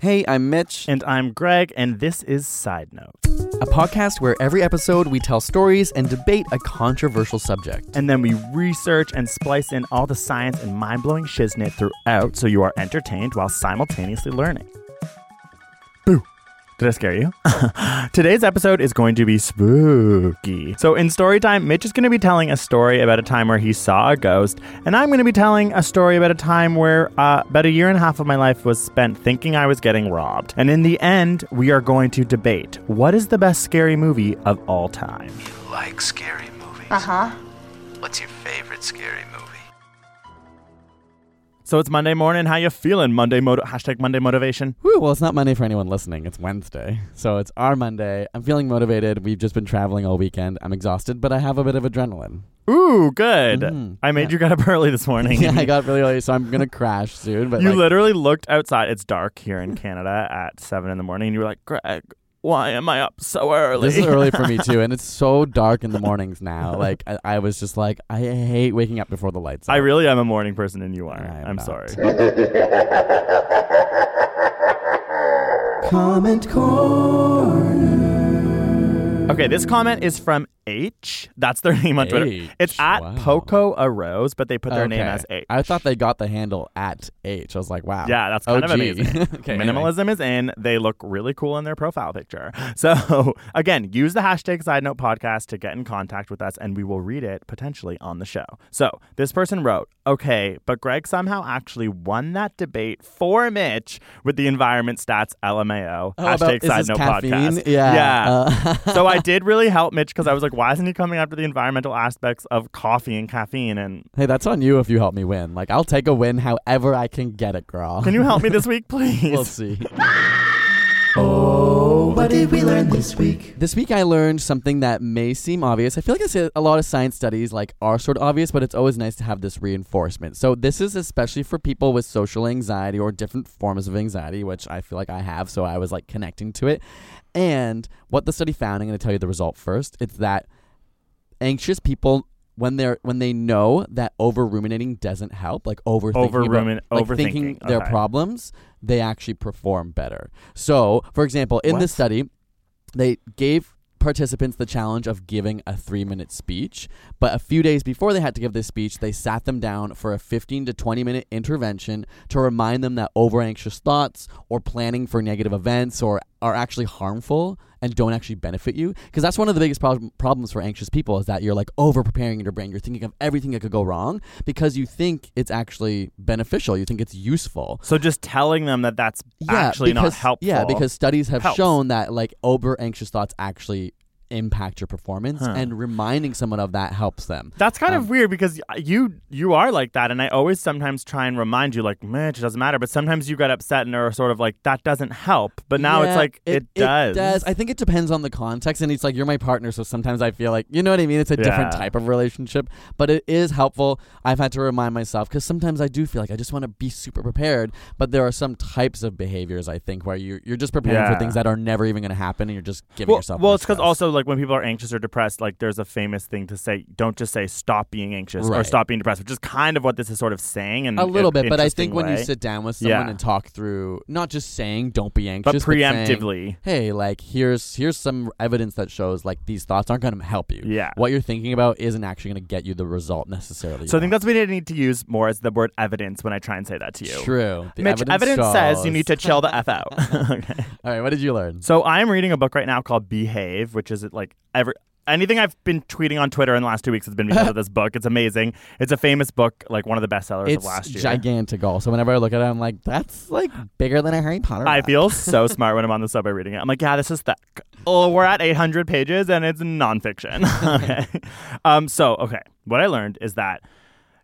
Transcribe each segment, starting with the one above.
Hey, I'm Mitch, And I'm Greg, and this is Side Note. a podcast where every episode we tell stories and debate a controversial subject. And then we research and splice in all the science and mind blowing shiznit throughout so you are entertained while simultaneously learning. Boo! Did I scare you? Today's episode is going to be spooky. So, in story time, Mitch is going to be telling a story about a time where he saw a ghost, and I'm going to be telling a story about a time where uh, about a year and a half of my life was spent thinking I was getting robbed. And in the end, we are going to debate what is the best scary movie of all time. You like scary movies? Uh huh. What's your favorite scary movie? So it's Monday morning. How you feeling? Monday hashtag Monday motivation. Whew, well, it's not Monday for anyone listening. It's Wednesday. So it's our Monday. I'm feeling motivated. We've just been traveling all weekend. I'm exhausted, but I have a bit of adrenaline. Ooh, good. Mhm. I made Yeah. you get up early this morning. yeah, I got really early, so I'm going to crash soon. But you like, literally looked outside. It's dark here in Canada at seven in the morning, and you were like, Greg, why am I up so early? This is early for me too, and it's so dark in the mornings now. Like I, I was just like, I hate waking up before the lights. I out. really am a morning person, and you are. I am I'm not. sorry. comment corner. Okay, this comment is from H. That's their name on Twitter. H, It's at wow. Poco a Rose, but they put their name as H. I thought they got the handle at H. I was like, wow. Yeah, that's kind of amazing. okay, anyway. Minimalism is in. They look really cool in their profile picture. So, again, use the hashtag Side Note Podcast to get in contact with us, and we will read it potentially on the show. So, this person wrote, "Okay, but Greg somehow actually won that debate for Mitch with the environment stats LMAO Oh, hashtag about- Side Note caffeine? Podcast." Yeah. yeah. Uh, so I did really help Mitch because I was like, "Why isn't he coming after the environmental aspects of coffee and caffeine?" And hey, that's on you if you help me win. Like, I'll take a win however I can get it, girl. can you help me this week, please? we'll see. Oh, what did we learn this week? This week I learned something that may seem obvious. I feel like I say a lot of science studies like are sort of obvious, but it's always nice to have this reinforcement. So this is especially for people with social anxiety or different forms of anxiety, which I feel like I have, so I was like connecting to it. And what the study found, I'm going to tell you the result first. It's that anxious people when they're when they know that over ruminating doesn't help, like overthinking Over about- rumin- like overthinking, thinking their okay. problems, they actually perform better. So, for example, in What? this study, they gave participants the challenge of giving a three minute speech. But a few days before they had to give this speech, they sat them down for a 15 to 20 minute intervention to remind them that over anxious thoughts or planning for negative events or are actually harmful and don't actually benefit you. Because that's one of the biggest prob- problems for anxious people is that you're like over preparing your brain. You're thinking of everything that could go wrong because you think it's actually beneficial. You think it's useful. So just telling them that that's yeah, actually not helpful. Yeah, because studies have helps. shown that like over anxious thoughts actually impact your performance, Huh. and reminding someone of that helps them. that's kind um, of weird because you you are like that, and I always sometimes try and remind you, like, man, it doesn't matter. But sometimes you get upset and are sort of like, that doesn't help. But now it's like it, does. It does. I think it depends on the context, and it's like you're my partner, so sometimes I feel like you know what I mean. It's a different type of relationship, but it is helpful. I've had to remind myself because sometimes I do feel like I just want to be super prepared, but there are some types of behaviors I think where you you're just preparing Yeah. for things that are never even going to happen, and you're just giving well, yourself. well it's because also like when people are anxious or depressed, like there's a famous thing to say, don't just say stop being anxious or stop being depressed, which is kind of what this is sort of saying. And a little bit, but I think when you sit down with someone Yeah. and talk through, not just saying "don't be but anxious," saying, preemptively. hey, like here's here's some evidence that shows like these thoughts aren't going to help you. Yeah. What you're thinking about isn't actually going to get you the result necessarily. So I think that's what I need to use more as the word evidence when I try and say that to you. true. The Mitch, evidence, says you need to chill the f out. okay. All right, what did you learn? So I'm reading a book right now called Behave, which is like every anything I've been tweeting on Twitter in the last two weeks has been because of this book. It's amazing. It's a famous book, like one of the bestsellers It's of last year. It's gigantic. Also, whenever I look at it, I'm like, that's like bigger than a Harry Potter. I feel so smart when I'm on the subway reading it. I'm like, yeah, this is thick. Oh, we're at 800 pages and it's nonfiction. okay. Um, so, okay. What I learned is that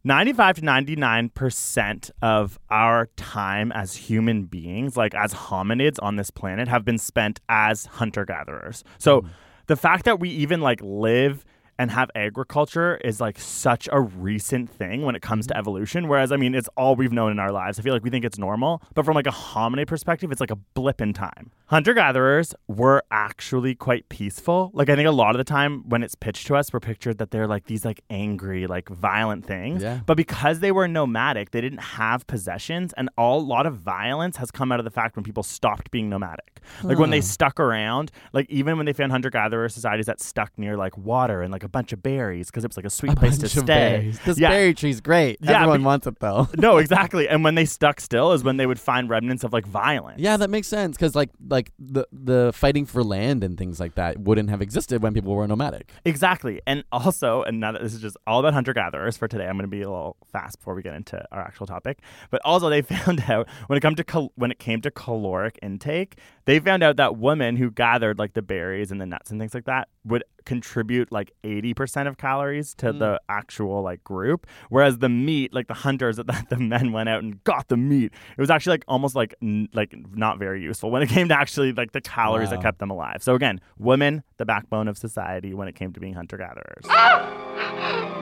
95 to 99% of our time as human beings, like as hominids on this planet, have been spent as hunter gatherers. So, the fact that we even like live and have agriculture is like such a recent thing when it comes to mm-hmm. evolution. Whereas, I mean, it's all we've known in our lives. I feel like we think it's normal, but from like a hominid perspective, it's like a blip in time. Hunter gatherers were actually quite peaceful. Like, I think a lot of the time when it's pitched to us, we're pictured that they're like these like angry, like violent things. Yeah. But because they were nomadic, they didn't have possessions, and all, a lot of violence has come out of the fact when people stopped being nomadic. Like when they stuck around, like even when they found hunter gatherer societies that stuck near like water and like a bunch of berries because it was like a sweet A place to stay. berries. This Yeah. berry tree's great. Yeah, Everyone but- wants it though. no, exactly. And when they stuck still is when they would find remnants of like violence. Yeah, that makes sense because like like the the fighting for land and things like that wouldn't have existed when people were nomadic. Exactly. And also, and now that this is just all about hunter gatherers for today, I'm going to be a little fast before we get into our actual topic. But also, they found out when it come to cal- when it came to caloric intake, they found out that women who gathered like the berries and the nuts and things like that would contribute like 80% of calories to mm. the actual like group whereas the meat like the hunters that the men went out and got the meat it was actually like almost like n- like not very useful when it came to actually like the calories that kept them alive. So again women the backbone of society when it came to being hunter gatherers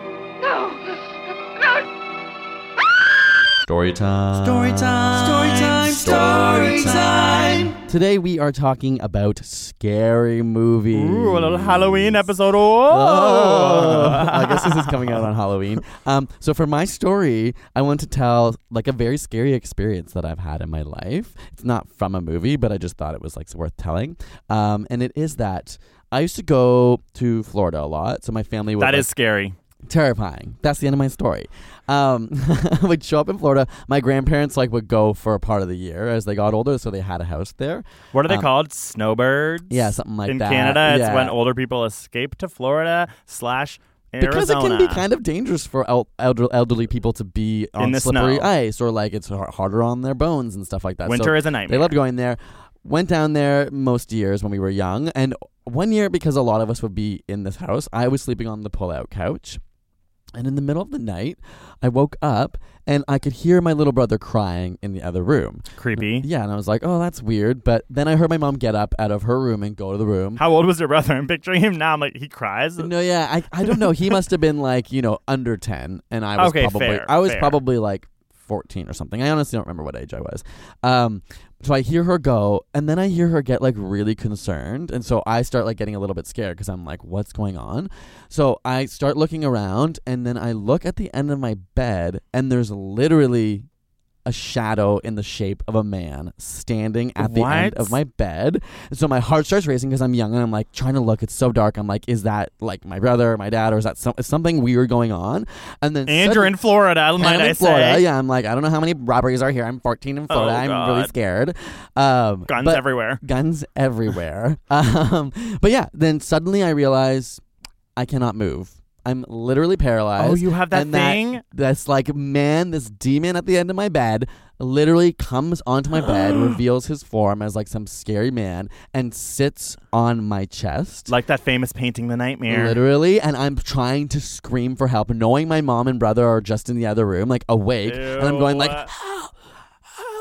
Story time. Story time. Story time. Story time. Today we are talking about scary movies. Ooh, a little Halloween episode. Oh, Oh, I guess this is coming out on Halloween. Um, so for my story, I want to tell like a very scary experience that I've had in my life. It's not from a movie, but I just thought it was like worth telling. Um, and it is that I used to go to Florida a lot, so my family would That like, is scary. Terrifying. That's the end of my story. Um, I would show up in Florida. My grandparents like would go for a part of the year as they got older, so they had a house there. What are they Um, called? Snowbirds. Yeah, something like in that. In Canada, it's when older people escape to Florida slash because it can be kind of dangerous for el- elder- elderly people to be on the slippery snow. ice or like it's har- harder on their bones and stuff like that. Winter so is a nightmare. they loved going there. Went down there most years when we were young, and one year because a lot of us would be in this house, I was sleeping on the pull-out couch. And in the middle of the night, I woke up and I could hear my little brother crying in the other room. Creepy. Yeah, and I was like, "Oh, that's weird." But then I heard my mom get up out of her room and go to the room. How old was your brother? I'm picturing him now. I'm like, he cries. No, yeah, I, I don't know. He must have been like you know under ten, and I was Okay, probably fair, I was fair. probably like fourteen or something. I honestly don't remember what age I was. Um, so I hear her go, and then I hear her get like really concerned, and so I start like getting a little bit scared because I'm like, what's going on? So I start looking around, and then I look at the end of my bed, and there's literally a shadow in the shape of a man standing at the end of my bed. And so my heart starts racing because I'm young and I'm like trying to look. It's so dark. I'm like, is that like my brother, my dad, or is that some, is something weird going on? And then and you're in Florida, might I'm I in Florida. say. Yeah, I'm like, I don't know how many robberies are here. I'm 14 in Florida. Oh, I'm really scared. Um, Guns everywhere. guns everywhere. um, but yeah, then suddenly I realize I cannot move. I'm literally paralyzed. Oh, you have that and that- thing? This like man, this demon at the end of my bed, literally comes onto my bed, reveals his form as like some scary man, and sits on my chest. like that famous painting, The Nightmare. Literally, and I'm trying to scream for help, knowing my mom and brother are just in the other room, like awake, and I'm going like, Ew.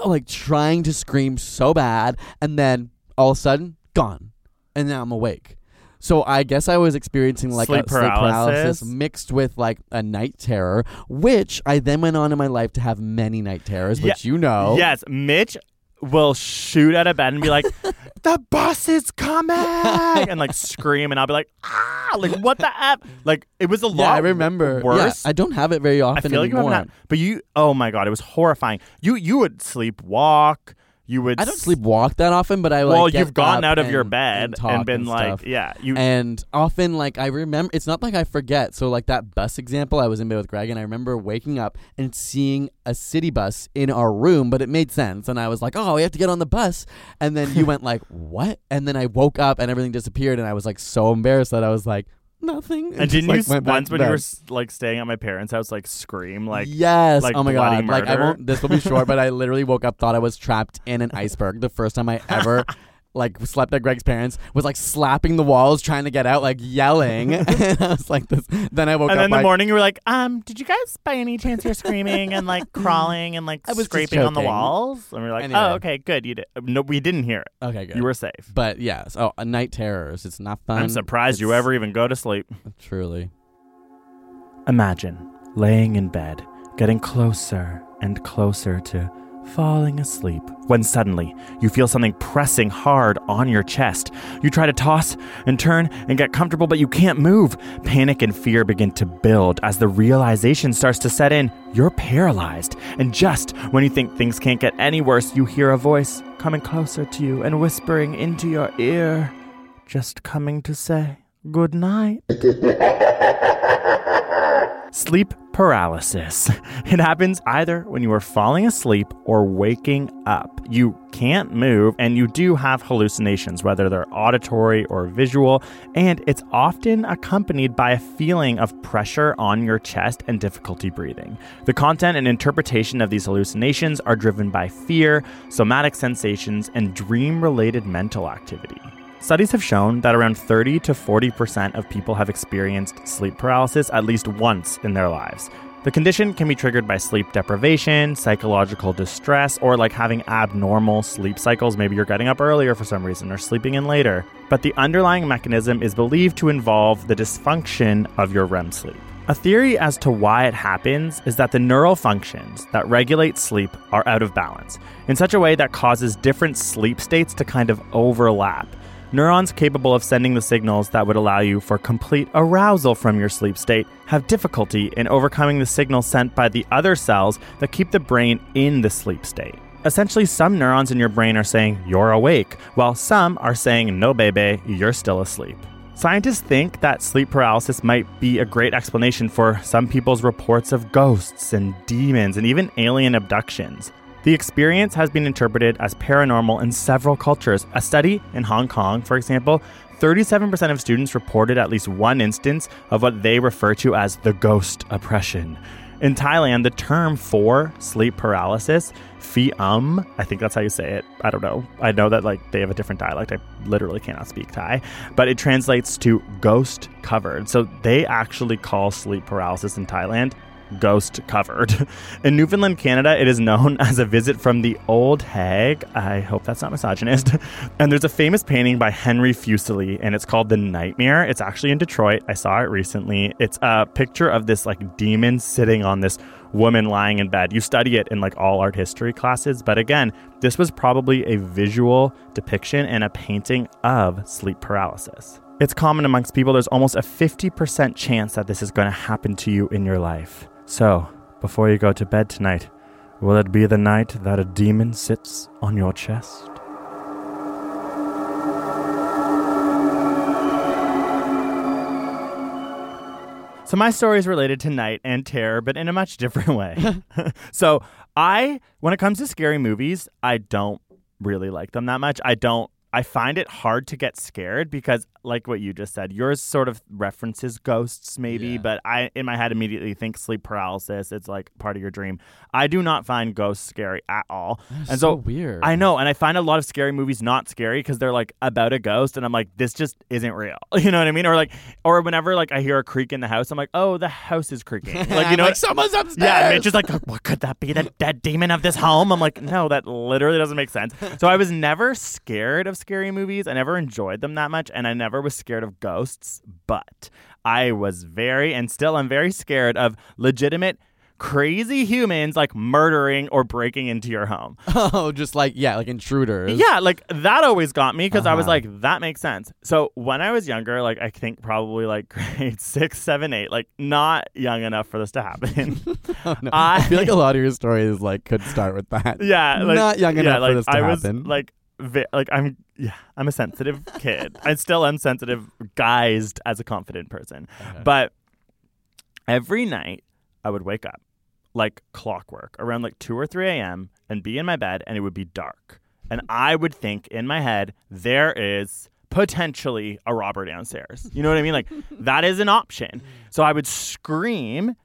Like trying to scream so bad, and then all of a sudden, gone, and now I'm awake. So I guess I was experiencing like Sleep a sleep paralysis. paralysis mixed with like a night terror, which I then went on in my life to have many night terrors, which you know. Yes, Mitch will shoot out of bed and be like, "The bus is coming!" and like scream, and I'll be like, "Ah!" Like what the f? Like it was a lot. Yeah, I remember. worse. Yeah, I don't have it very I often feel like you anymore. haven't had, but you. Oh my god, it was horrifying. You you would sleepwalk. You would. I don't sleepwalk that often, but I like Well, you've gotten out of your bed and, and been like, stuff. yeah, you. and often like I remember it's not like I forget. So like that bus example, I was in bed with Greg and I remember waking up and seeing a city bus in our room, but it made sense and I was like, "Oh, we have to get on the bus." And then you went like, "What?" And then I woke up and everything disappeared and I was like so embarrassed that I was like, "Nothing." and just, didn't like, you s- went back once when you were like staying at my parents' house, like scream like yes. like oh my god. Like I won't. This will be short, but I literally woke up, thought I was trapped in an iceberg. The first time I ever. Like slept at Greg's parents, was like slapping the walls, trying to get out, like yelling. and I was like, "This." Then I woke up. And up. then in the like, morning you were like, um, did you guys by any chance hear screaming and like crawling and like I was scraping on the walls? And we are like, Anyway. oh, okay, good. You did. No, we didn't hear it. Okay, good. You were safe. but yes. Oh, a night terrors. It's not fun. I'm surprised you ever even go to sleep. Truly. Imagine laying in bed, getting closer and closer to falling asleep, when suddenly you feel something pressing hard on your chest. You try to toss and turn and get comfortable, but you can't move. Panic and fear begin to build as the realization starts to set in. You're paralyzed. And just when you think things can't get any worse, you hear a voice coming closer to you and whispering into your ear, just coming to say, Good night. Sleep paralysis. It happens either when you are falling asleep or waking up. You can't move and you do have hallucinations, whether they're auditory or visual, and it's often accompanied by a feeling of pressure on your chest and difficulty breathing. The content and interpretation of these hallucinations are driven by fear, somatic sensations, and dream related mental activity. Studies have shown that around 30 to 40% of people have experienced sleep paralysis at least once in their lives. The condition can be triggered by sleep deprivation, psychological distress, or like having abnormal sleep cycles. Maybe you're getting up earlier for some reason or sleeping in later. But the underlying mechanism is believed to involve the dysfunction of your REM sleep. A theory as to why it happens is that the neural functions that regulate sleep are out of balance in such a way that causes different sleep states to kind of overlap. Neurons capable of sending the signals that would allow you for complete arousal from your sleep state have difficulty in overcoming the signals sent by the other cells that keep the brain in the sleep state. Essentially, some neurons in your brain are saying, You're awake, while some are saying, No, baby, you're still asleep. Scientists think that sleep paralysis might be a great explanation for some people's reports of ghosts and demons and even alien abductions. The experience has been interpreted as paranormal in several cultures. A study in Hong Kong, for example, 37% of students reported at least one instance of what they refer to as the ghost oppression. In Thailand, the term for sleep paralysis, phi um, I think that's how you say it. I don't know. I know that like they have a different dialect. I literally cannot speak Thai, but it translates to ghost covered. So they actually call sleep paralysis in Thailand ghost covered. In Newfoundland, Canada, it is known as a visit from the old hag. I hope that's not misogynist. And there's a famous painting by Henry Fuseli, and it's called The Nightmare. It's actually in Detroit. I saw it recently. It's a picture of this like demon sitting on this woman lying in bed. You study it in like all art history classes, but again, this was probably a visual depiction and a painting of sleep paralysis. It's common amongst people. There's almost a 50% chance that this is going to happen to you in your life. So, before you go to bed tonight, will it be the night that a demon sits on your chest? So my story is related to night and terror, but in a much different way. so I, when it comes to scary movies, I don't really like them that much. I don't. I find it hard to get scared because, like what you just said, yours sort of references ghosts, maybe, Yeah. but I, in my head, immediately think sleep paralysis. It's like part of your dream. I do not find ghosts scary at all. That's and so so weird. I know, and I find a lot of scary movies not scary because they're like about a ghost, and I'm like, this just isn't real. You know what I mean? Or like, or whenever like I hear a creak in the house, I'm like, oh, the house is creaking. Like you know, like someone's upstairs. yeah, and it's just like, oh, what could that be? The dead demon of this home? I'm like, no, that literally doesn't make sense. So I was never scared of scary movies. I never enjoyed them that much, and I never was scared of ghosts. But I was very, and still am very scared of legitimate crazy humans like murdering or breaking into your home. Oh, just like yeah, like intruders. Yeah, like that always got me because I was Uh-huh. like, that makes sense. So when I was younger, like I think probably like grade six, seven, eight, like not young enough for this to happen. Oh, no. I- I feel like a lot of your stories like could start with that. yeah, like, Not young yeah, enough for like, this to I was happen. like, vi- like I'm, yeah, I'm a sensitive kid. I still am sensitive, guised as a confident person. But every night I would wake up like clockwork around like 2 or 3 a.m. and be in my bed and it would be dark. And I would think in my head, there is potentially a robber downstairs. You know what I mean? Like that is an option. So I would scream,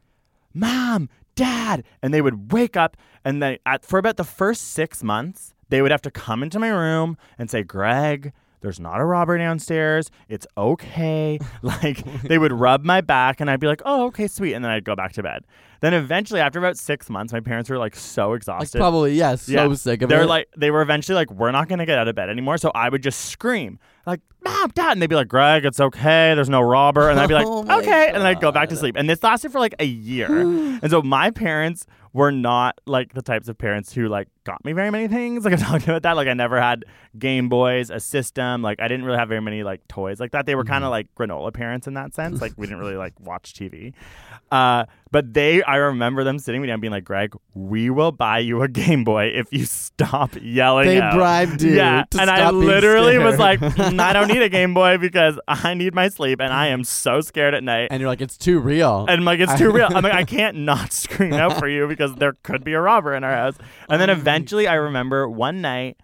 Mom, Dad. And they would wake up and then at, for about the first six months, they would have to come into my room and say, Greg, there's not a robber downstairs. It's okay. Like they would rub my back and I'd be like, oh, okay, sweet. And then I'd go back to bed. Then eventually, after about six months, my parents were like so Like exhausted. probably yeah, so sick of it. They're it. like, they were eventually like, we're not going to get out of bed anymore. So I would just scream, like, Mom, Dad. And they'd be like, Greg, it's okay. There's no robber. And I'd be like, Oh okay. And then I'd go back to sleep. And this lasted for like a year. and so my parents were not like the types of parents who like got me very many things. Like I'm talking about that. Like I never had Game Boys, a system. Like I didn't really have very many like toys like that. They were kind of like granola parents in that sense. Like we didn't really like watch TV. Uh, but they, I remember them sitting me down, being like, "Greg, we will buy you a Game Boy if you stop yelling." They out." bribed you Yeah, and I literally was like, "Mm, "I don't need a Game Boy because I need my sleep, and I am so scared at night." and you're like, it's too real. And I'm like, it's too real. I'm like, I can't not scream out for you because there could be a robber in our house. And then eventually, I remember one night,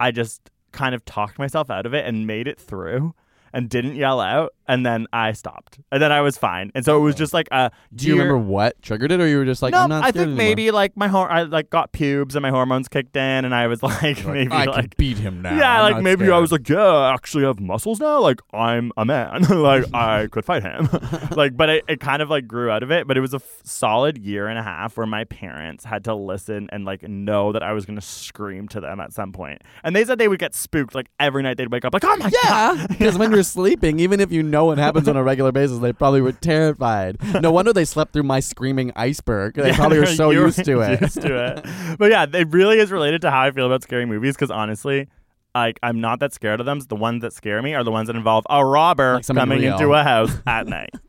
I just kind of talked myself out of it and made it through and didn't yell out. And then I stopped. And then I was fine. And so it was oh. just like a. Do you remember what triggered it, or you were just like, no, I'm not I scared think anymore? maybe like my hor- I like got pubes and my hormones kicked in, and I was like, You're maybe I like can beat him now. yeah, I'm like not maybe I scared. was like, yeah, I actually have muscles now. Like I'm a man. like I could fight him. like, but it, it kind of like grew out of it. But it was a f- solid year and a half where my parents had to listen and like know that I was gonna scream to them at some point. And they said they would get spooked. Like every night they'd wake up like, oh my god. Yeah, because when you're sleeping, even if you know what happens on a regular basis, they probably were terrified. No wonder they slept through my screaming iceberg. They Yeah, probably were they're so used to it. used to it. But yeah, it really is related to how I feel about scary movies. Because honestly, like I'm not that scared of them. The ones that scare me are the ones that involve a robber Like coming real. into a house at night.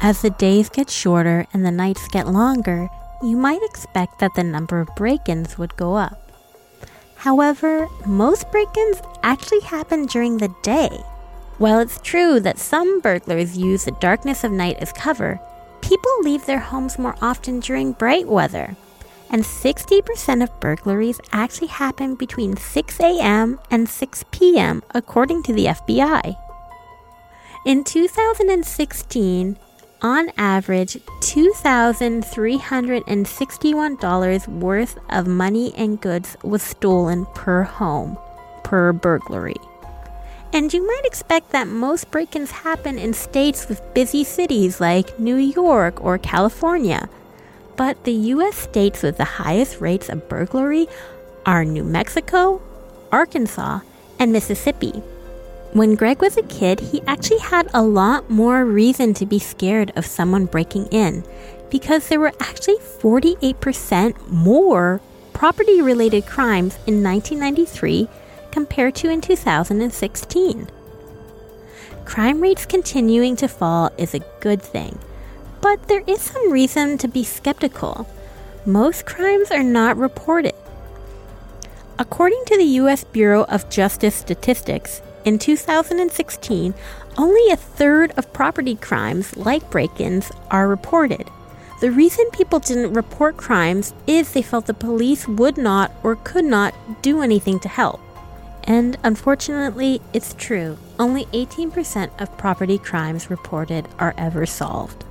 As the days get shorter and the nights get longer, you might expect that the number of break ins would go up. However, most break ins actually happen during the day. While it's true that some burglars use the darkness of night as cover, people leave their homes more often during bright weather. And 60% of burglaries actually happen between 6 a.m. and 6 p.m., according to the FBI. In 2016, on average, $2,361 worth of money and goods was stolen per home, per burglary. And you might expect that most break ins happen in states with busy cities like New York or California. But the US states with the highest rates of burglary are New Mexico, Arkansas, and Mississippi. When Greg was a kid, he actually had a lot more reason to be scared of someone breaking in because there were actually 48% more property related crimes in 1993 compared to in 2016. Crime rates continuing to fall is a good thing, but there is some reason to be skeptical. Most crimes are not reported. According to the U.S. Bureau of Justice Statistics, in 2016, only a third of property crimes, like break ins, are reported. The reason people didn't report crimes is they felt the police would not or could not do anything to help. And unfortunately, it's true. Only 18% of property crimes reported are ever solved.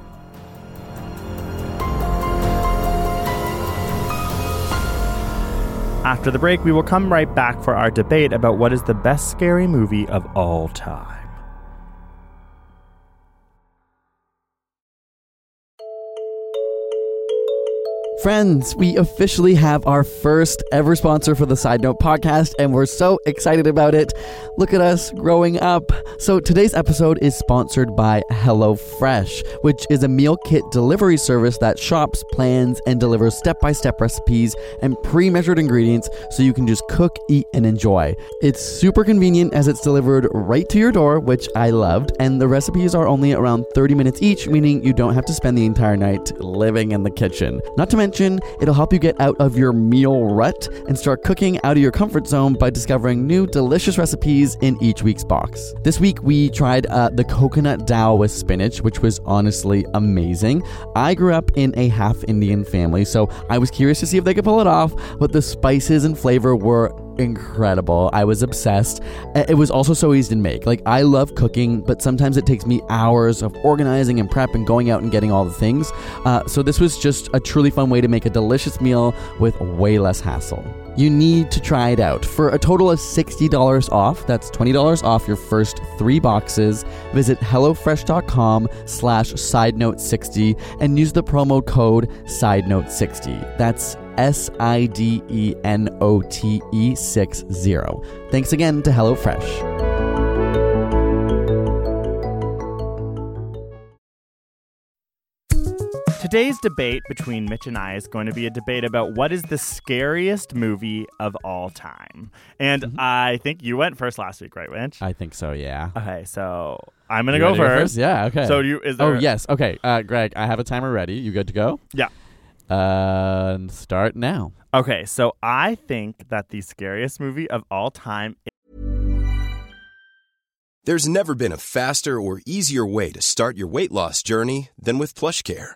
After the break, we will come right back for our debate about what is the best scary movie of all time. Friends, we officially have our first ever sponsor for the Side Note podcast, and we're so excited about it. Look at us growing up. So, today's episode is sponsored by HelloFresh, which is a meal kit delivery service that shops, plans, and delivers step by step recipes and pre measured ingredients so you can just cook, eat, and enjoy. It's super convenient as it's delivered right to your door, which I loved, and the recipes are only around 30 minutes each, meaning you don't have to spend the entire night living in the kitchen. Not to mention, it'll help you get out of your meal rut and start cooking out of your comfort zone by discovering new delicious recipes in each week's box. This week we tried uh, the coconut dal with spinach, which was honestly amazing. I grew up in a half Indian family, so I was curious to see if they could pull it off, but the spices and flavor were incredible. I was obsessed. It was also so easy to make. Like, I love cooking, but sometimes it takes me hours of organizing and prep and going out and getting all the things. Uh, so, this was just a truly fun way to make a delicious meal with way less hassle. You need to try it out. For a total of $60 off, that's $20 off your first three boxes, visit HelloFresh.com slash SideNote60 and use the promo code SideNote60. That's S I D E N O T E 60. Thanks again to HelloFresh. Today's debate between Mitch and I is going to be a debate about what is the scariest movie of all time. And I think you went first last week, right, Mitch? I think so, yeah. okay, so I'm gonna go first. Yeah, okay. So you is there? oh, yes. Okay. Uh, Greg, I have a timer ready. You good to go? Yeah. Uh, start now. Okay, so I think that the scariest movie of all time. There's never been a faster or easier way to start your weight loss journey than with PlushCare.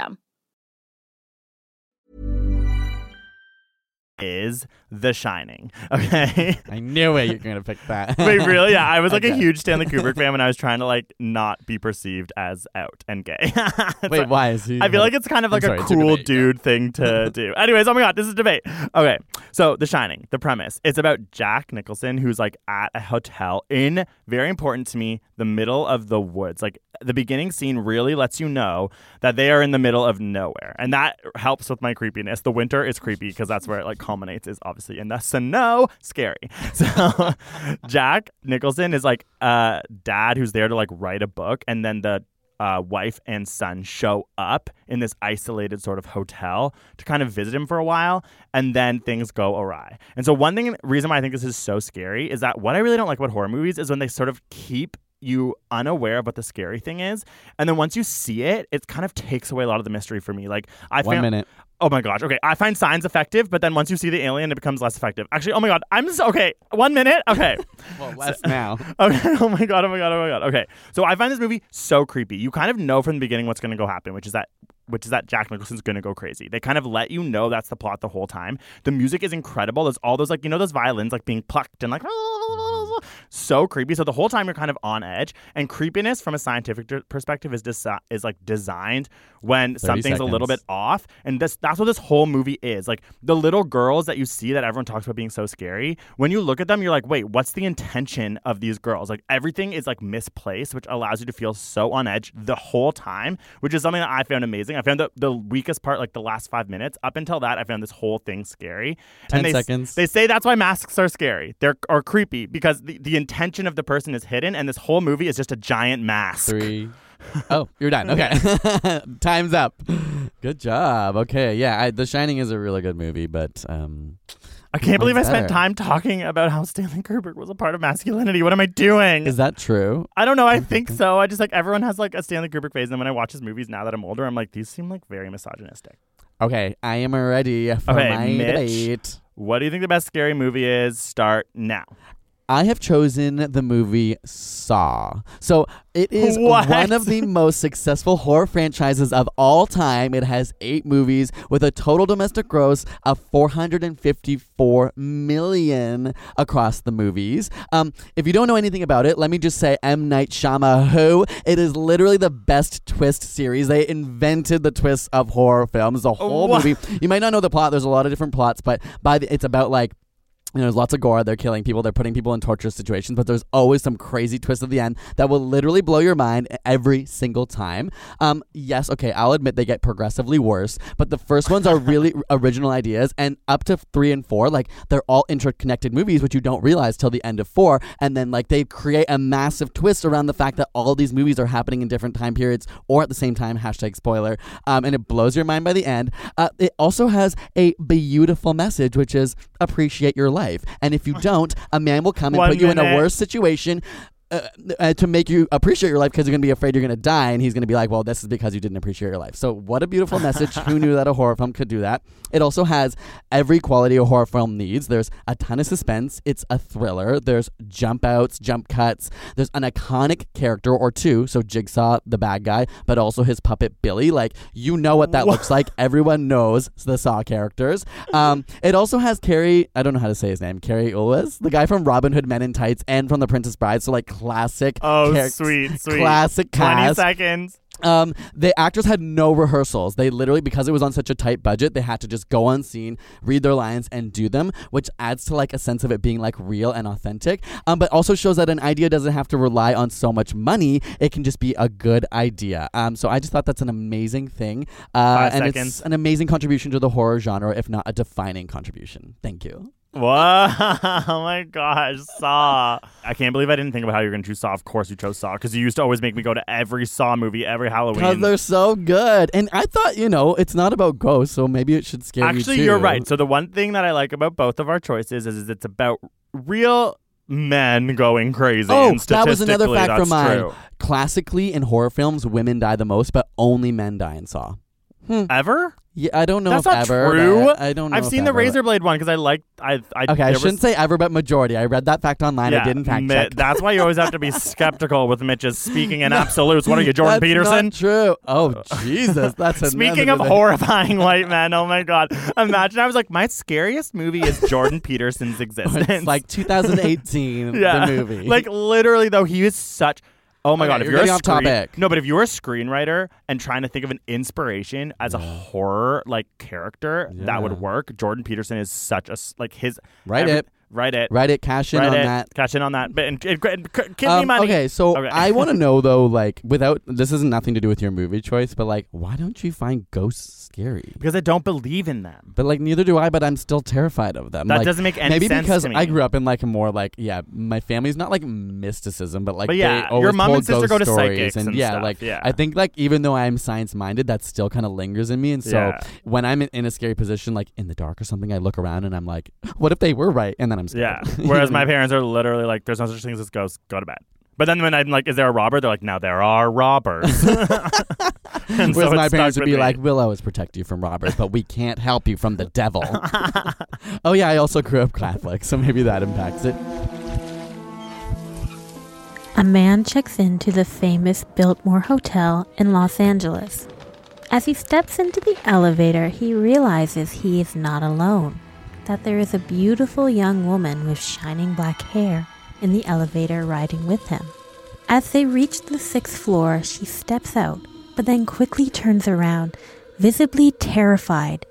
system. Is The Shining. Okay. I knew it. You're going to pick that. Wait, really? Yeah, I was like a huge Stanley Kubrick fan when I was trying to like not be perceived as out and gay. Wait, why is he? I feel like it's kind of like sorry, a cool debate, dude thing to do. Anyways, oh my god, this is debate. Okay, so The Shining, the premise. It's about Jack Nicholson who's like at a hotel in very important to me, the middle of the woods. Like the beginning scene really lets you know that they are in the middle of nowhere, and that helps with my creepiness. The winter is creepy because that's where it like culminates. Is obviously in the snow, scary. So Jack Nicholson is like a dad who's there to like write a book, and then the uh, wife and son show up in this isolated sort of hotel to kind of visit him for a while, and then things go awry. And so, one thing, reason why I think this is so scary is that what I really don't like about horror movies is when they sort of keep you unaware of what the scary thing is, and then once you see it, it kind of takes away a lot of the mystery for me. Like I One found, minute. Oh my gosh. Okay, I find signs effective, but then once you see the alien, it becomes less effective. Actually, oh my god, I'm so, okay. One minute. Okay. Well, less now. Okay. Oh my god. Oh my god. Oh my god. Okay. So I find this movie so creepy. You kind of know from the beginning what's going to go happen, which is that which is that Jack Nicholson's going to go crazy. They kind of let you know that's the plot the whole time. The music is incredible. There's all those like you know those violins like being plucked and like so creepy. So the whole time you're kind of on edge, and creepiness from a scientific d- perspective is desi- is like designed when 30 something's a little bit off, and this that's what this whole movie is. Like the little girls that you see that everyone talks about being so scary. When you look at them, you're like, wait, what's the intention of these girls? Like everything is like misplaced, which allows you to feel so on edge the whole time, which is something that I found amazing. I found the, the weakest part, like the last five minutes. Up until that, I found this whole thing scary. 10 and they, seconds. They say that's why masks are scary. They're or creepy because the, the intention of the person is hidden, and this whole movie is just a giant mask. Three. Oh, you're done. Okay. Time's up. Good job. Okay. Yeah, I, The Shining is a really good movie, but um, I can't believe I spent better. time talking about how Stanley Kubrick was a part of masculinity. What am I doing? is that true? I don't know. I think so. I just like everyone has like a Stanley Kubrick phase, and then when I watch his movies now that I'm older, I'm like, these seem like very misogynistic. Okay, I am ready for Okay, my Mitch. debate. What do you think the best scary movie is? Start now. I have chosen the movie Saw. So it is What? one of the most successful horror franchises of all time. It has eight movies with a total domestic gross of 454 million across the movies. Um, if you don't know anything about it, let me just say M. Night Shyamalan. It is literally the best twist series. They invented the twists of horror films. The whole What? movie. You might not know the plot. There's a lot of different plots, but by the, it's about like you know, there's lots of gore. They're killing people. They're putting people in torture situations. But there's always some crazy twist at the end that will literally blow your mind every single time. Um, yes, okay, I'll admit they get progressively worse. But the first ones are really original ideas, and up to three and four, like they're all interconnected movies, which you don't realize till the end of four. And then like they create a massive twist around the fact that all these movies are happening in different time periods or at the same time. Hashtag spoiler. Um, and it blows your mind by the end. Uh, it also has a beautiful message, which is appreciate your life. And if you don't, a man will come and put you in a worse situation. Uh, uh, to make you appreciate your life because you're going to be afraid you're going to die and he's going to be like well this is because you didn't appreciate your life. So what a beautiful message. Who knew that a horror film could do that? It also has every quality a horror film needs. There's a ton of suspense. It's a thriller. There's jump outs jump cuts. There's an iconic character or two so jigsaw the bad guy but also his puppet billy. Like you know what that looks like. Everyone knows the saw characters. Um, it also has Cary i don't know how to say his name Cary Elwes, the guy from robin hood men in tights and from the princess bride. So like classic Oh, charac- sweet, sweet. classic 20 seconds. um, the actors had no rehearsals. They literally, because it was on such a tight budget, they had to just go on scene, read their lines, and do them, which adds to like a sense of it being like real and authentic. Um, but also shows that an idea doesn't have to rely on so much money. It can just be a good idea. Um, so I just thought that's an amazing thing. Uh, and seconds. it's an amazing contribution to the horror genre, if not a defining contribution. Thank you. Wow. Oh my gosh. Saw. I can't believe I didn't think about how you're going to choose Saw. Of course you chose Saw because you used to always make me go to every Saw movie every Halloween. Because they're so good. And I thought, you know, it's not about ghosts, so maybe it should scare you Actually, you're right. So the one thing that I like about both of our choices is, is it's about real men going crazy. Oh, and that was another fact from mine. true. Classically, in horror films, women die the most, but only men die in Saw. Hmm. Ever? Yeah, I don't know That's if not ever. true. I don't know. I've if seen the ever. Razor Blade one because I like. I. I Okay, I shouldn't was, say ever, but majority. I read that fact online. I didn't fact check. That's why you always have to be skeptical with Mitch's speaking in absolutes. What are you, Jordan That's Peterson? Not true. Oh Jesus, that's a Speaking of horrifying white men, oh my god! Imagine I was like, my scariest movie is Jordan Peterson's existence. It's like 2018, yeah, the movie. Like literally, though, he is such. Oh my Okay, god! If you're you're, a off screen- topic. no, but if you're a screenwriter and trying to think of an inspiration as a horror like character Yeah. that would work, Jordan Peterson is such a s- like his. Write every- it. Write it. Write it. Cash in Write on it. that. Cash in on that. But and, and, and, give me Um, money. Okay, so Okay. I want to know though, like, without this has nothing to do with your movie choice, but like, why don't you find ghosts scary? because I don't believe in them. But like, neither do I. But I'm still terrified of them. That Like, doesn't make any maybe sense Maybe because me. I grew up in like a more like yeah, my family's not like mysticism, but like But yeah, your mom and sister go to psychics and, and yeah, stuff, like yeah. I think like even though I'm science minded, that still kind of lingers in me, and so Yeah. when I'm in, in a scary position, like in the dark or something, I look around and I'm like, what if they were right? And then I'm Yeah. Whereas my parents are literally like, "There's no such thing as ghosts. Go to bed." But then when I'm like, "Is there a robber?" They're like, "Now there are robbers." And Whereas it my parents would be me. like, "We'll always protect you from robbers, but we can't help you from the devil." oh yeah, I also grew up Catholic, so maybe that impacts it. A man checks into the famous Biltmore Hotel in Los Angeles. As he steps into the elevator, he realizes he is not alone, that there is a beautiful young woman with shining black hair in the elevator riding with him. As they reach the sixth floor, she steps out, but then quickly turns around, visibly terrified.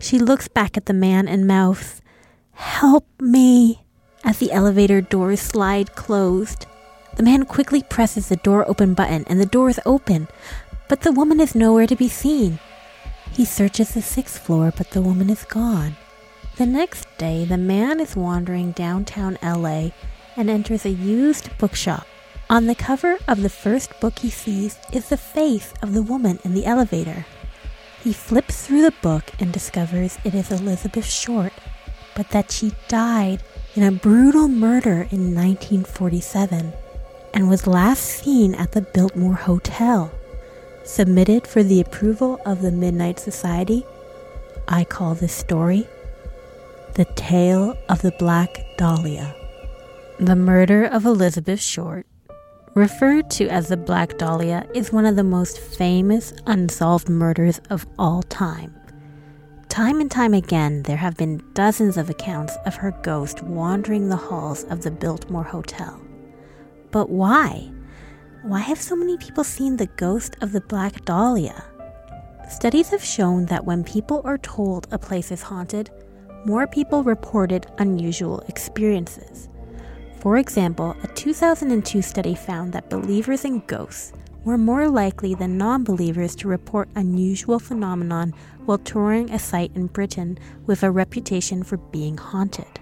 She looks back at the man and mouths, Help me! As the elevator doors slide closed. The man quickly presses the door open button and the door is open, but the woman is nowhere to be seen. He searches the sixth floor, but the woman is gone. The next day, the man is wandering downtown LA and enters a used bookshop. On the cover of the first book he sees is the face of the woman in the elevator. He flips through the book and discovers it is Elizabeth Short, but that she died in a brutal murder in 1947 and was last seen at the Biltmore Hotel. Submitted for the approval of the Midnight Society, I call this story The Tale of the Black Dahlia. The murder of Elizabeth Short, referred to as the Black Dahlia, is one of the most famous unsolved murders of all time. Time and time again, there have been dozens of accounts of her ghost wandering the halls of the Biltmore Hotel. But why? Why have so many people seen the ghost of the Black Dahlia? Studies have shown that when people are told a place is haunted, more people reported unusual experiences. For example, a 2002 study found that believers in ghosts were more likely than non believers to report unusual phenomenon while touring a site in Britain with a reputation for being haunted.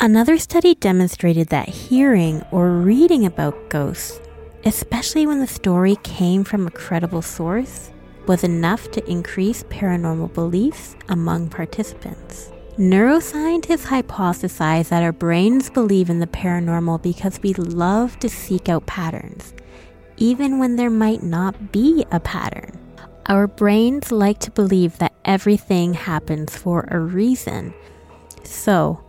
Another study demonstrated that hearing or reading about ghosts especially when the story came from a credible source, was enough to increase paranormal beliefs among participants. Neuroscientists hypothesize that our brains believe in the paranormal because we love to seek out patterns, even when there might not be a pattern. Our brains like to believe that everything happens for a reason. So,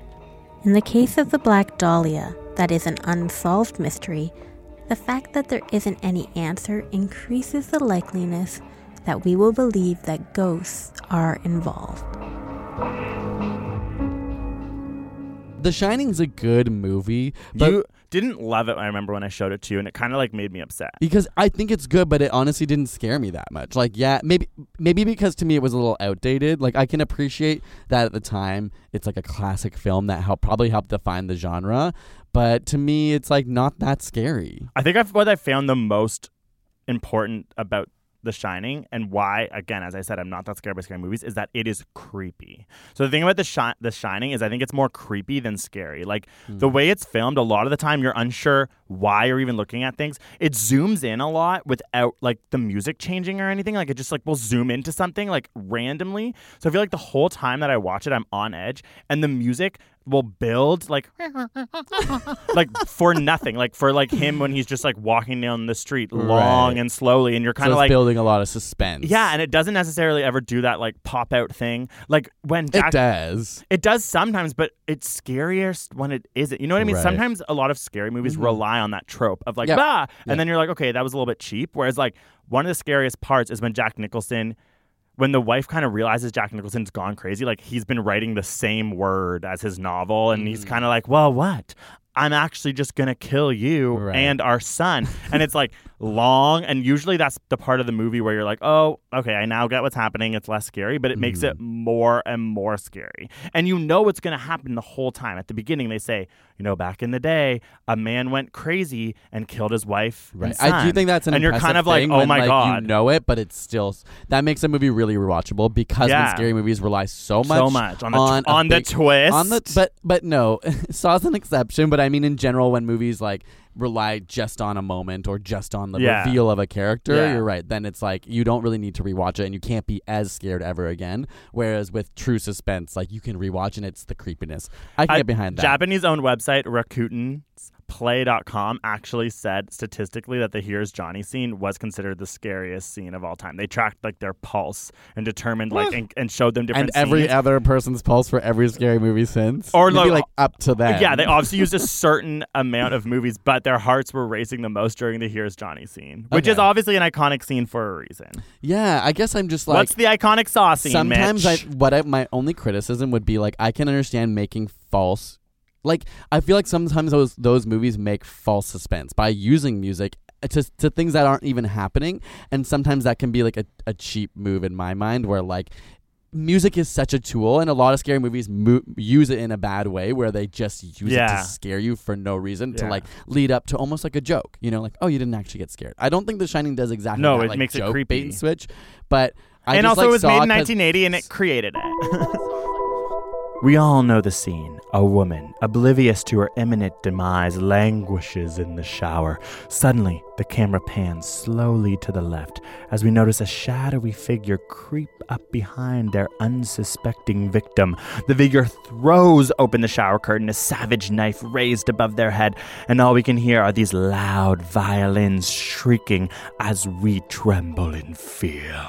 in the case of the Black Dahlia, that is an unsolved mystery, the fact that there isn't any answer increases the likeliness that we will believe that ghosts are involved. The Shining's a good movie, but you didn't love it. I remember when I showed it to you, and it kind of like made me upset. because I think it's good, but it honestly didn't scare me that much. Like, yeah, maybe maybe because to me it was a little outdated. Like, I can appreciate that at the time it's like a classic film that helped probably helped define the genre, but to me it's like not that scary. I think I've, what I found the most important about The Shining and why, again, as I said, I'm not that scared by scary movies, is that it is creepy. So the thing about The, Shi- the Shining is I think it's more creepy than scary. Like the hmm. way it's filmed, a lot of the time you're unsure why you're even looking at things. It zooms in a lot without like the music changing or anything. Like it just like will zoom into something like randomly. So I feel like the whole time that I watch it, I'm on edge, and the music will build like like for nothing like for like him when he's just like walking down the street long Right. and slowly and you're kind of it's like building a lot of suspense. yeah and it doesn't necessarily ever do that like pop out thing like when it does. it does sometimes, but it's scariest when it isn't. You know what I mean? Right. Sometimes a lot of scary movies Mhm. rely on that trope of like, Yep. bah, and Yep. then you're like, okay, that was a little bit cheap. Whereas like one of the scariest parts is when Jack Nicholson, when the wife kind of realizes Jack Nicholson's gone crazy, like he's been writing the same word as his novel, and he's Mm. kind of like, well, what? I'm actually just gonna kill you Right. and our son. and it's like long, and usually that's the part of the movie where you're like, oh, okay, I now get what's happening. It's less scary, but it makes Mm-hmm. it more and more scary. And you know what's gonna happen the whole time. At the beginning, they say, you know, back in the day, a man went crazy and killed his wife. Right. I do think that's an and you're kind of like, oh when, my like, god, you know it, but it's still that makes a movie really rewatchable because Yeah. scary movies rely so much, so much on the on a on the twist. on the but but no, Saw's an exception. But I mean, in general, when movies like rely just on a moment or just on the Yeah. reveal of a character, Yeah. you're right. Then it's like you don't really need to rewatch it, and you can't be as scared ever again. Whereas with true suspense, like you can rewatch and it's the creepiness. I can I- get behind that. Japanese owned website RakutenPlay.com actually said statistically that the Here's Johnny scene was considered the scariest scene of all time. They tracked like their pulse and determined like and, and showed them different and every scenes. other person's pulse for every scary movie since, Or like- like up to that. Yeah, they obviously used a certain amount of movies, but their hearts were racing the most during the Here's Johnny scene, which is obviously an iconic scene for a reason. Yeah, I guess I'm just like What's the iconic saw scene? sometimes I Mitch? what I, my only criticism would be like I can understand making false like I feel like sometimes those those movies make false suspense by using music uh, to to things that aren't even happening, and sometimes that can be like a, a cheap move in my mind, where like music is such a tool, and a lot of scary movies mo- use it in a bad way, where they just use it to scare you for no reason to like lead up to almost like a joke, you know, like oh you didn't actually get scared. I don't think The Shining does exactly No, that, it like, makes it creepy. bait and switch, but I and just, also, like, it was made in 1980 and it created it. we all know the scene. A woman, oblivious to her imminent demise, languishes in the shower. Suddenly, the camera pans slowly to the left as we notice a shadowy figure creep up behind their unsuspecting victim. The figure throws open the shower curtain, a savage knife raised above their head, and all we can hear are these loud violins shrieking as we tremble in fear.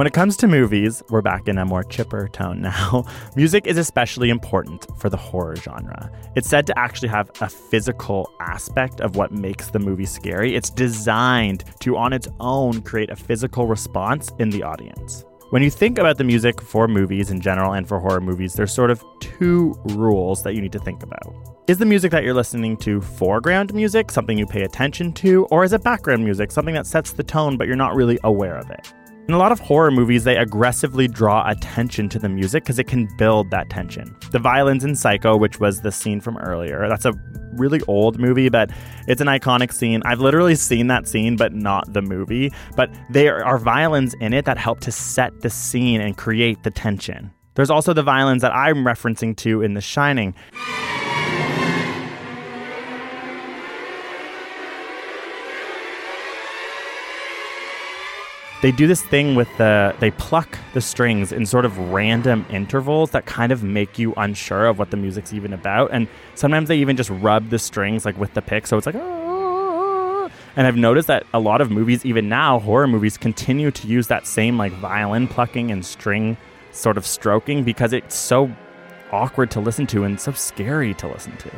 When it comes to movies, we're back in a more chipper tone now. Music is especially important for the horror genre. It's said to actually have a physical aspect of what makes the movie scary. It's designed to, on its own, create a physical response in the audience. When you think about the music for movies in general and for horror movies, there's sort of two rules that you need to think about. Is the music that you're listening to foreground music, something you pay attention to, or is it background music, something that sets the tone but you're not really aware of it? In a lot of horror movies, they aggressively draw attention to the music because it can build that tension. The violins in Psycho, which was the scene from earlier, that's a really old movie, but it's an iconic scene. I've literally seen that scene, but not the movie. But there are violins in it that help to set the scene and create the tension. There's also the violins that I'm referencing to in The Shining. They do this thing with the they pluck the strings in sort of random intervals that kind of make you unsure of what the music's even about and sometimes they even just rub the strings like with the pick so it's like "Ah." and i've noticed that a lot of movies even now horror movies continue to use that same like violin plucking and string sort of stroking because it's so awkward to listen to and so scary to listen to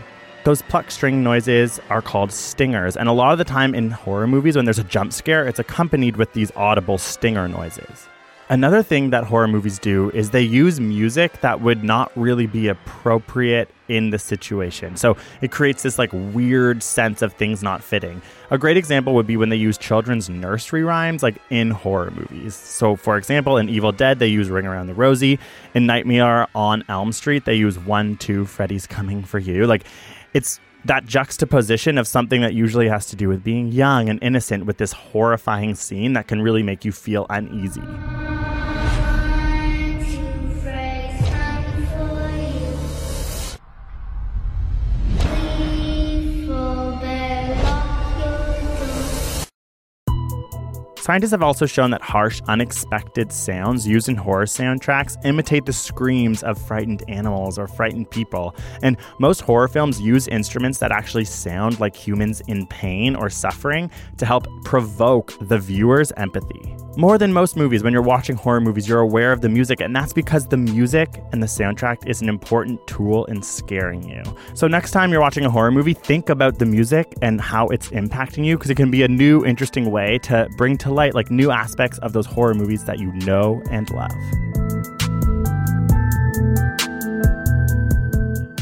those pluck string noises are called stingers, and a lot of the time in horror movies, when there's a jump scare, it's accompanied with these audible stinger noises. Another thing that horror movies do is they use music that would not really be appropriate in the situation. So it creates this like weird sense of things not fitting. A great example would be when they use children's nursery rhymes like in horror movies. So for example, in Evil Dead they use Ring Around the Rosie. In Nightmare on Elm Street they use 1 2 Freddy's coming for you. Like it's that juxtaposition of something that usually has to do with being young and innocent with this horrifying scene that can really make you feel uneasy. Scientists have also shown that harsh, unexpected sounds used in horror soundtracks imitate the screams of frightened animals or frightened people. And most horror films use instruments that actually sound like humans in pain or suffering to help provoke the viewer's empathy. More than most movies, when you're watching horror movies, you're aware of the music, and that's because the music and the soundtrack is an important tool in scaring you. So, next time you're watching a horror movie, think about the music and how it's impacting you, because it can be a new, interesting way to bring to light like new aspects of those horror movies that you know and love.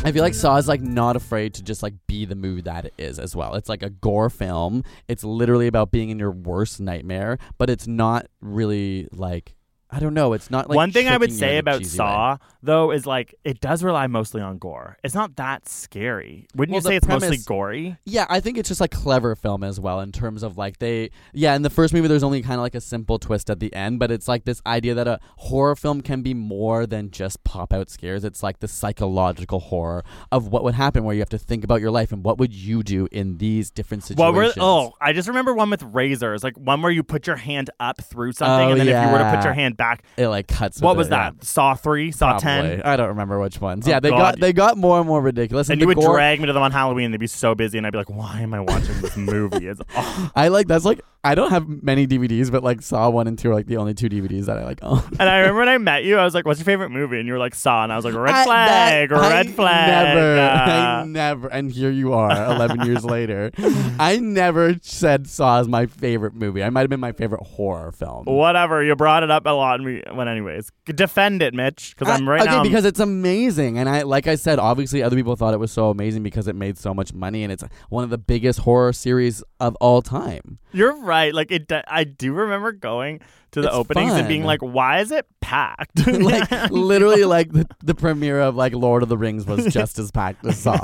I feel like Saw is like not afraid to just like be the movie that it is as well. It's like a gore film. It's literally about being in your worst nightmare, but it's not really like I don't know. It's not like One thing I would say about Saw, way. though, is like it does rely mostly on gore. It's not that scary. Wouldn't Well, you say it's mostly gory? Yeah, I think it's just like clever film as well in terms of like they yeah, in the first movie there's only kind of like a simple twist at the end, but it's like this idea that a horror film can be more than just pop out scares. It's like the psychological horror of what would happen where you have to think about your life and what would you do in these different What situations. were oh, I just remember one with razors, like one where you put your hand up through something, Oh, and then if you were to put your hand back, it like cuts. what was it, yeah. that? Saw three, Saw ten, I don't remember which ones. Oh, yeah, they God. got they got more and more ridiculous. and And, you would gore- drag me to them on Halloween. They'd be so busy, and I'd be like, "Why am I watching this movie?" It's awful. I like that's like I don't have many DVDs, but like Saw one and two are like the only two DVDs that I like own. And I remember when I met you, I was like, "What's your favorite movie?" And you were like, "Saw," and I was like, "Red I- flag, that- red I flag." Never, I uh, never, and here you are, eleven years later. I never said Saw is my favorite movie. I might have been my favorite horror film. Whatever, you brought it up a lot. And we, well, anyways, defend it, Mitch, because I'm right okay, now. Because it's amazing, and I like I said, obviously other people thought it was so amazing because it made so much money, and it's one of the biggest horror series of all time. You're right. Like it, uh, I do remember going to the It's openings and being like, "Why is it packed?" like literally, like the, the premiere of like Lord of the Rings was just as packed as Saw.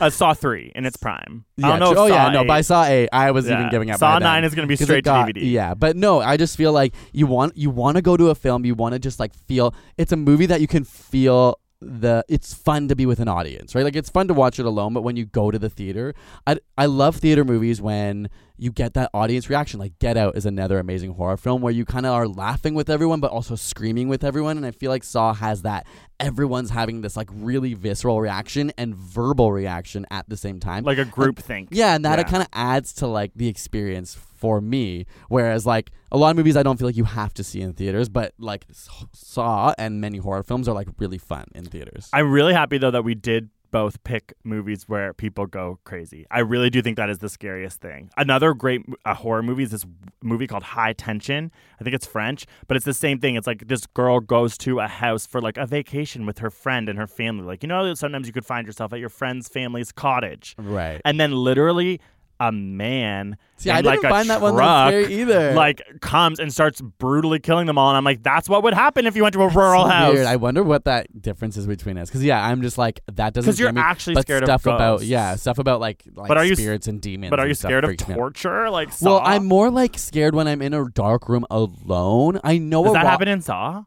I uh, saw three in its prime. I Yeah, don't know. true. If oh yeah, Saw no. 8 By Saw eight, I was Yeah. even giving up. Saw by then. nine is going to be straight got- to DVD. Yeah, but no, I just feel like you want you want to go to a film, you want to just like feel it's a movie that you can feel the it's fun to be with an audience, right? Like it's fun to watch it alone, but when you go to the theater, I I love theater movies when you get that audience reaction. Like Get Out is another amazing horror film where you kind of are laughing with everyone but also screaming with everyone and I feel like Saw has that. Everyone's having this like really visceral reaction and verbal reaction at the same time. like a group think. Yeah, and that Yeah. kind of adds to like the experience for me. Whereas like a lot of movies, I don't feel like you have to see in theaters, but like Saw and many horror films are like really fun in theaters. I'm really happy though that we did both pick movies where people go crazy. I really do think that is the scariest thing. Another great uh, horror movie is this movie called High Tension. I think it's French, but it's the same thing. It's like this girl goes to a house for like a vacation with her friend and her family. Like you know, sometimes you could find yourself at your friend's family's cottage, right. and then literally a man See, I like didn't a find that one that scary either. like comes and starts brutally killing them all. And I'm like, that's what would happen if you went to a rural So house. Weird. I wonder what that difference is between us. Because yeah, I'm just like that doesn't. Because you're me, actually scared of stuff about ghosts. yeah stuff about like like But are you spirits and demons. but are you scared of freaks me out. torture? Like Well, I'm more like scared when I'm in a dark room alone. I know Does that ro- happen in Saw?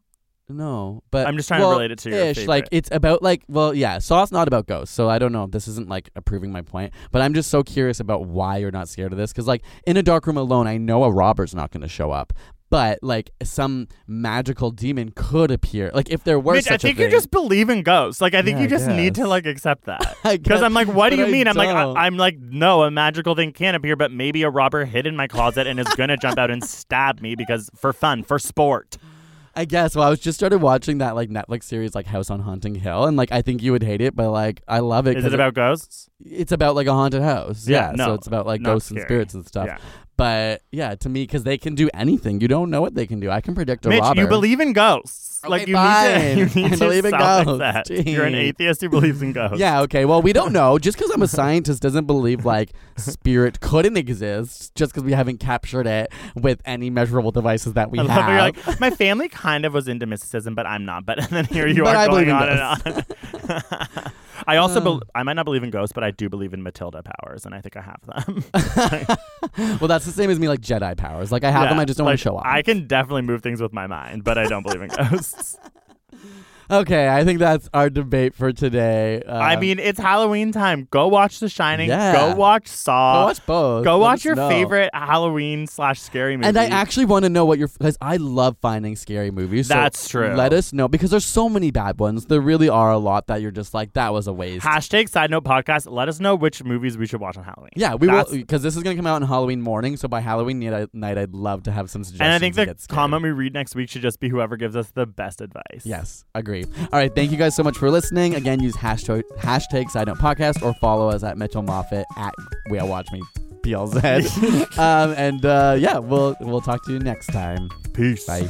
No, but I'm just trying to relate it to your ish. Like it's about like well, yeah. Saw's not about ghosts, so I don't know. If this isn't like approving my point, but I'm just so curious about why you're not scared of this. Because like in a dark room alone, I know a robber's not going to show up, but like some magical demon could appear. Like if there were Mitch, such I think a you just believe in ghosts. Like I think Yeah, you just need to like accept that. Because I'm like, what do you I mean? I'm like. I, I'm like, no, a magical thing can't appear, but maybe a robber hid in my closet and is gonna jump out and stab me because for fun, for sport. I guess. Well, I was just started watching that like Netflix series like House on Haunting Hill, and like I think you would hate it, but like I love it. Is it about ghosts? It's about like a haunted house. Yeah, Yeah, no, so it's about like ghosts and spirits and stuff. Yeah. But yeah, to me, because they can do anything. You don't know what they can do. I can predict a Mitch, robber. you believe in ghosts. Okay, like you fine. need to. You need I to believe in self-accept. ghosts. You're an atheist who believes in ghosts. Yeah, okay. Well, we don't know. Just because I'm a scientist doesn't believe like spirit couldn't exist. Just because we haven't captured it with any measurable devices that we I have. how you're like, my family kind of was into mysticism, but I'm not. But and then here you But are I going on in and on. I also, Uh. bel I might not believe in ghosts, but I do believe in Matilda powers, and I think I have them. well, that's the same as me, like Jedi powers. Like I have Yeah, them, I just don't like, want to show off. I can definitely move things with my mind, but I don't believe in ghosts. okay, I think that's our debate for today. I Um, mean, it's Halloween time. Go watch The Shining. Yeah. Go watch Saw. go watch both. Go Let watch your know. favorite Halloween slash scary movie. And I actually want to know what your because I love finding scary movies. so That's true. Let us know because there's so many bad ones. There really are a lot that you're just like that was a waste. Hashtag side note podcast. Let us know which movies we should watch on Halloween. yeah, we That's- will because this is gonna come out on Halloween morning. So by Halloween night, night I'd love to have some suggestions. And I think the comment we read next week should just be whoever gives us the best advice. Yes, agree. All right, thank you guys so much for listening. Again, use hashtag hashtag Side Note Podcast or follow us at Mitchell Moffit at Whale Watch Me PLZ. um, and uh, yeah, we'll we'll talk to you next time. Peace. Bye.